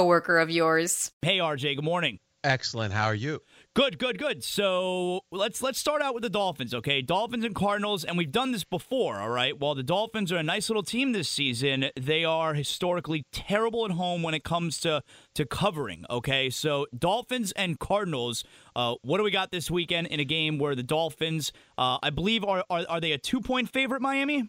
coworker of yours. Hey, RJ. Good morning. Excellent. How are you? Good, good, good. So let's let's start out with the Dolphins, okay? Dolphins and Cardinals, and we've done this before, all right? While the Dolphins are a nice little team this season, they are historically terrible at home when it comes to to covering. Okay, so Dolphins and Cardinals. Uh, what do we got this weekend in a game where the Dolphins, uh, I believe, are, are are they a two point favorite? Miami.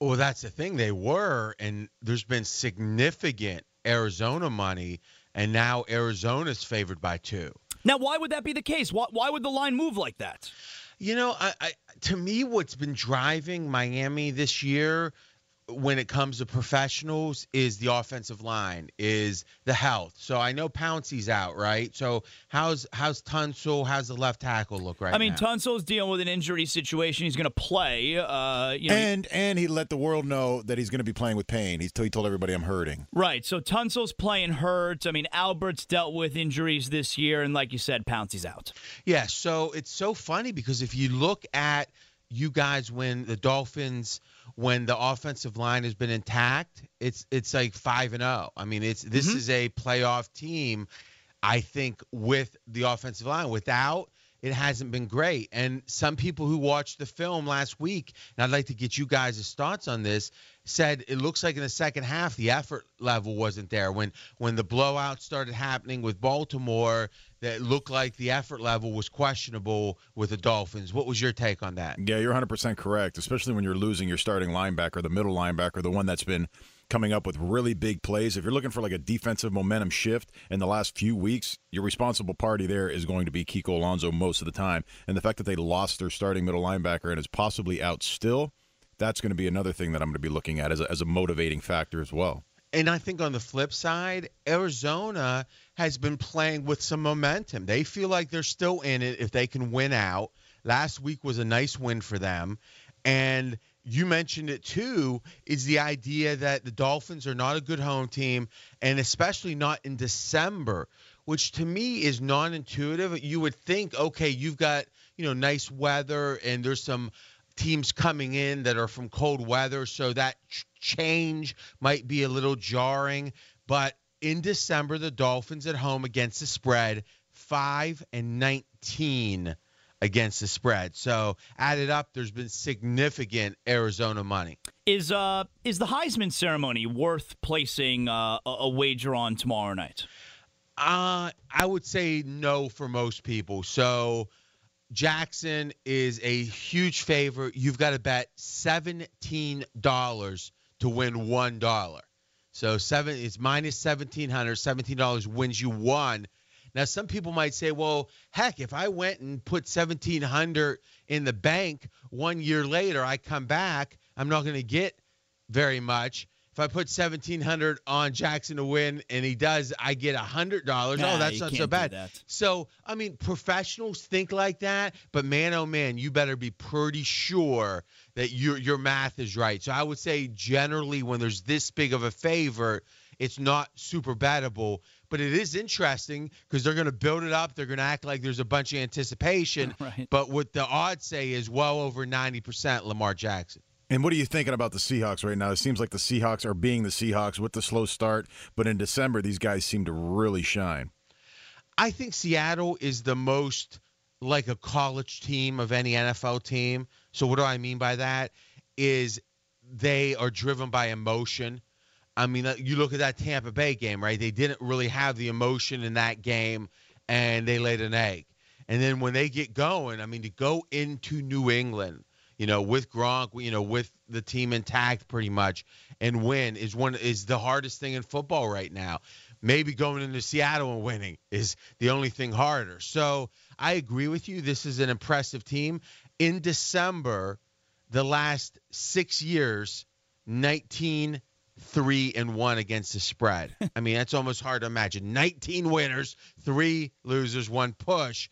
Well, that's the thing. They were, and there's been significant Arizona money, and now Arizona's favored by two. Now, why would that be the case? Why, why would the line move like that? You know, I, I, to me, what's been driving Miami this year when it comes to professionals is the offensive line, is the health. So I know Pouncey's out, right? So how's how's Tunsil? How's the left tackle look right I mean, now? Tunsil's dealing with an injury situation. He's going to play. Uh, you know, and and he let the world know that he's going to be playing with pain. He's, he told everybody I'm hurting. Right. So Tunsil's playing hurt. I mean, Albert's dealt with injuries this year, and like you said, Pouncey's out. Yeah. So it's so funny because if you look at you guys when the Dolphins when the offensive line has been intact, it's it's like 5 and 0. I mean, it's this mm-hmm. is a playoff team I think with the offensive line without it hasn't been great. And some people who watched the film last week, and I'd like to get you guys' thoughts on this, said it looks like in the second half the effort level wasn't there. When when the blowout started happening with Baltimore, that looked like the effort level was questionable with the Dolphins. What was your take on that? Yeah, you're 100% correct, especially when you're losing your starting linebacker, the middle linebacker, the one that's been coming up with really big plays. If you're looking for like a defensive momentum shift in the last few weeks, your responsible party there is going to be Kiko Alonso most of the time. And the fact that they lost their starting middle linebacker and is possibly out still, that's going to be another thing that I'm going to be looking at as a, as a motivating factor as well. And I think on the flip side, Arizona has been playing with some momentum. They feel like they're still in it if they can win out. Last week was a nice win for them. And you mentioned it too, is the idea that the Dolphins are not a good home team, and especially not in December, which to me is non intuitive. You would think, okay, you've got, you know, nice weather and there's some teams coming in that are from cold weather, so that change might be a little jarring. But in December, the Dolphins at home against the spread, 5 and 19 against the spread. So added up, there's been significant Arizona money. Is uh is the Heisman ceremony worth placing uh, a, a wager on tomorrow night? Uh, I would say no for most people. So Jackson is a huge favorite. You've got to bet seventeen dollars to win one dollar. So seven it's minus seventeen hundred. Seventeen dollars wins you one. Now some people might say, well, heck, if I went and put seventeen hundred in the bank one year later, I come back, I'm not going to get very much. If I put seventeen hundred on Jackson to win and he does, I get hundred dollars. Oh, nah, oh, that's not so bad. So I mean, professionals think like that, but man, oh man, you better be pretty sure that your your math is right. So I would say generally, when there's this big of a favor, it's not super bettable. But it is interesting because they're going to build it up. They're going to act like there's a bunch of anticipation. Right. But what the odds say is well over 90% Lamar Jackson. And what are you thinking about the Seahawks right now? It seems like the Seahawks are being the Seahawks with the slow start, but in December, these guys seem to really shine. I think Seattle is the most like a college team of any NFL team. So what do I mean by that? Is they are driven by emotion. I mean, uh, you look at that Tampa Bay game, right? They didn't really have the emotion in that game, and they laid an egg. And then when they get going, I mean, to go into New England, you know, with Gronk, you know, with the team intact pretty much, and win is one is the hardest thing in football right now. Maybe going into Seattle and winning is the only thing harder. So I agree with you. This is an impressive team. In December, the last six years, 19, three and one against the spread. I mean, that's almost hard to imagine. 19 winners, three losers, one push.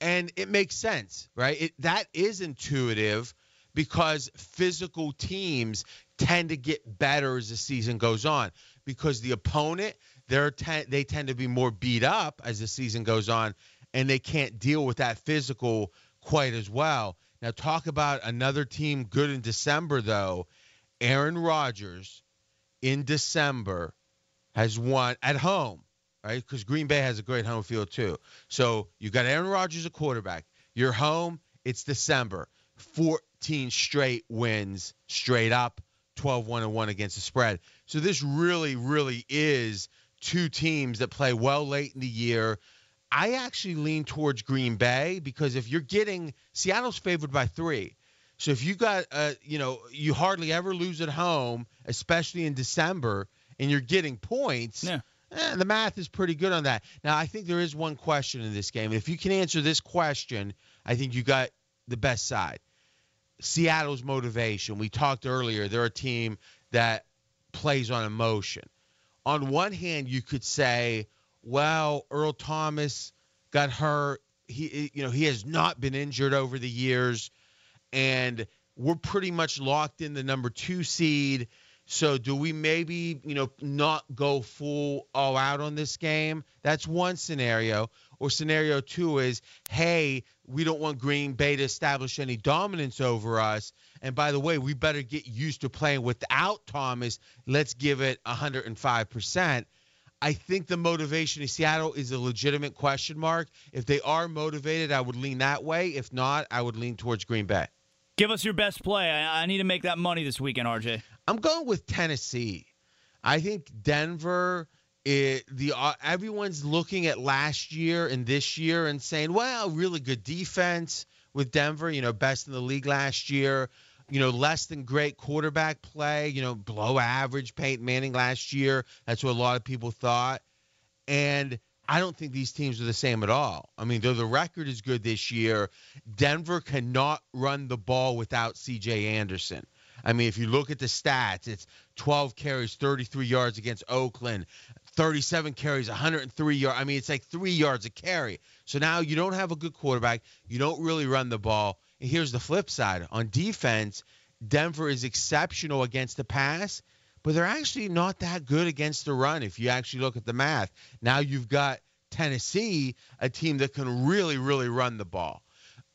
And it makes sense, right? It, that is intuitive because physical teams tend to get better as the season goes on because the opponent they're they tend to be more beat up as the season goes on and they can't deal with that physical quite as well. Now talk about another team good in December though. Aaron Rodgers in December has won at home, right? Because Green Bay has a great home field too. So you got Aaron Rodgers a quarterback. You're home. It's December. 14 straight wins straight up, 12 1 and 1 against the spread. So this really, really is two teams that play well late in the year. I actually lean towards Green Bay because if you're getting Seattle's favored by three. So if you got, uh, you know, you hardly ever lose at home, especially in December, and you're getting points. Yeah. Eh, the math is pretty good on that. Now I think there is one question in this game. If you can answer this question, I think you got the best side. Seattle's motivation. We talked earlier. They're a team that plays on emotion. On one hand, you could say, well, Earl Thomas got hurt. He, you know, he has not been injured over the years, and we're pretty much locked in the number two seed. So do we maybe, you know, not go full all out on this game? That's one scenario. Or scenario two is, hey, we don't want Green Bay to establish any dominance over us. And by the way, we better get used to playing without Thomas. Let's give it 105%. I think the motivation in Seattle is a legitimate question mark. If they are motivated, I would lean that way. If not, I would lean towards Green Bay. Give us your best play. I, I need to make that money this weekend, RJ. I'm going with Tennessee. I think Denver. It, the uh, everyone's looking at last year and this year and saying, well, really good defense with Denver. You know, best in the league last year. You know, less than great quarterback play. You know, below average Peyton Manning last year. That's what a lot of people thought. And I don't think these teams are the same at all. I mean, though the record is good this year, Denver cannot run the ball without C.J. Anderson. I mean, if you look at the stats, it's 12 carries, 33 yards against Oakland, 37 carries, 103 yards. I mean, it's like three yards a carry. So now you don't have a good quarterback. You don't really run the ball. And here's the flip side on defense, Denver is exceptional against the pass, but they're actually not that good against the run if you actually look at the math. Now you've got Tennessee, a team that can really, really run the ball.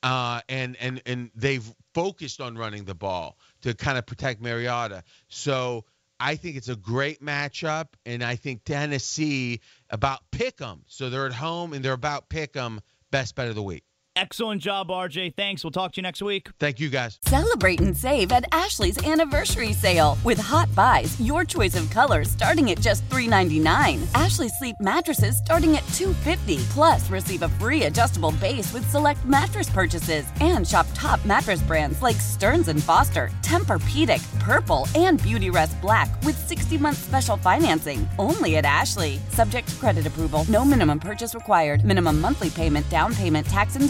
Uh, and and and they've focused on running the ball to kind of protect Mariota. So I think it's a great matchup, and I think Tennessee about pick 'em. So they're at home and they're about pick 'em. Best bet of the week. Excellent job, RJ. Thanks. We'll talk to you next week. Thank you, guys. Celebrate and save at Ashley's anniversary sale with hot buys, your choice of colors starting at just $3.99. Ashley Sleep mattresses starting at $2.50. Plus, receive a free adjustable base with select mattress purchases and shop top mattress brands like Stearns and Foster, Tempur-Pedic, Purple, and Beautyrest Black with 60-month special financing only at Ashley. Subject to credit approval. No minimum purchase required. Minimum monthly payment, down payment, tax, and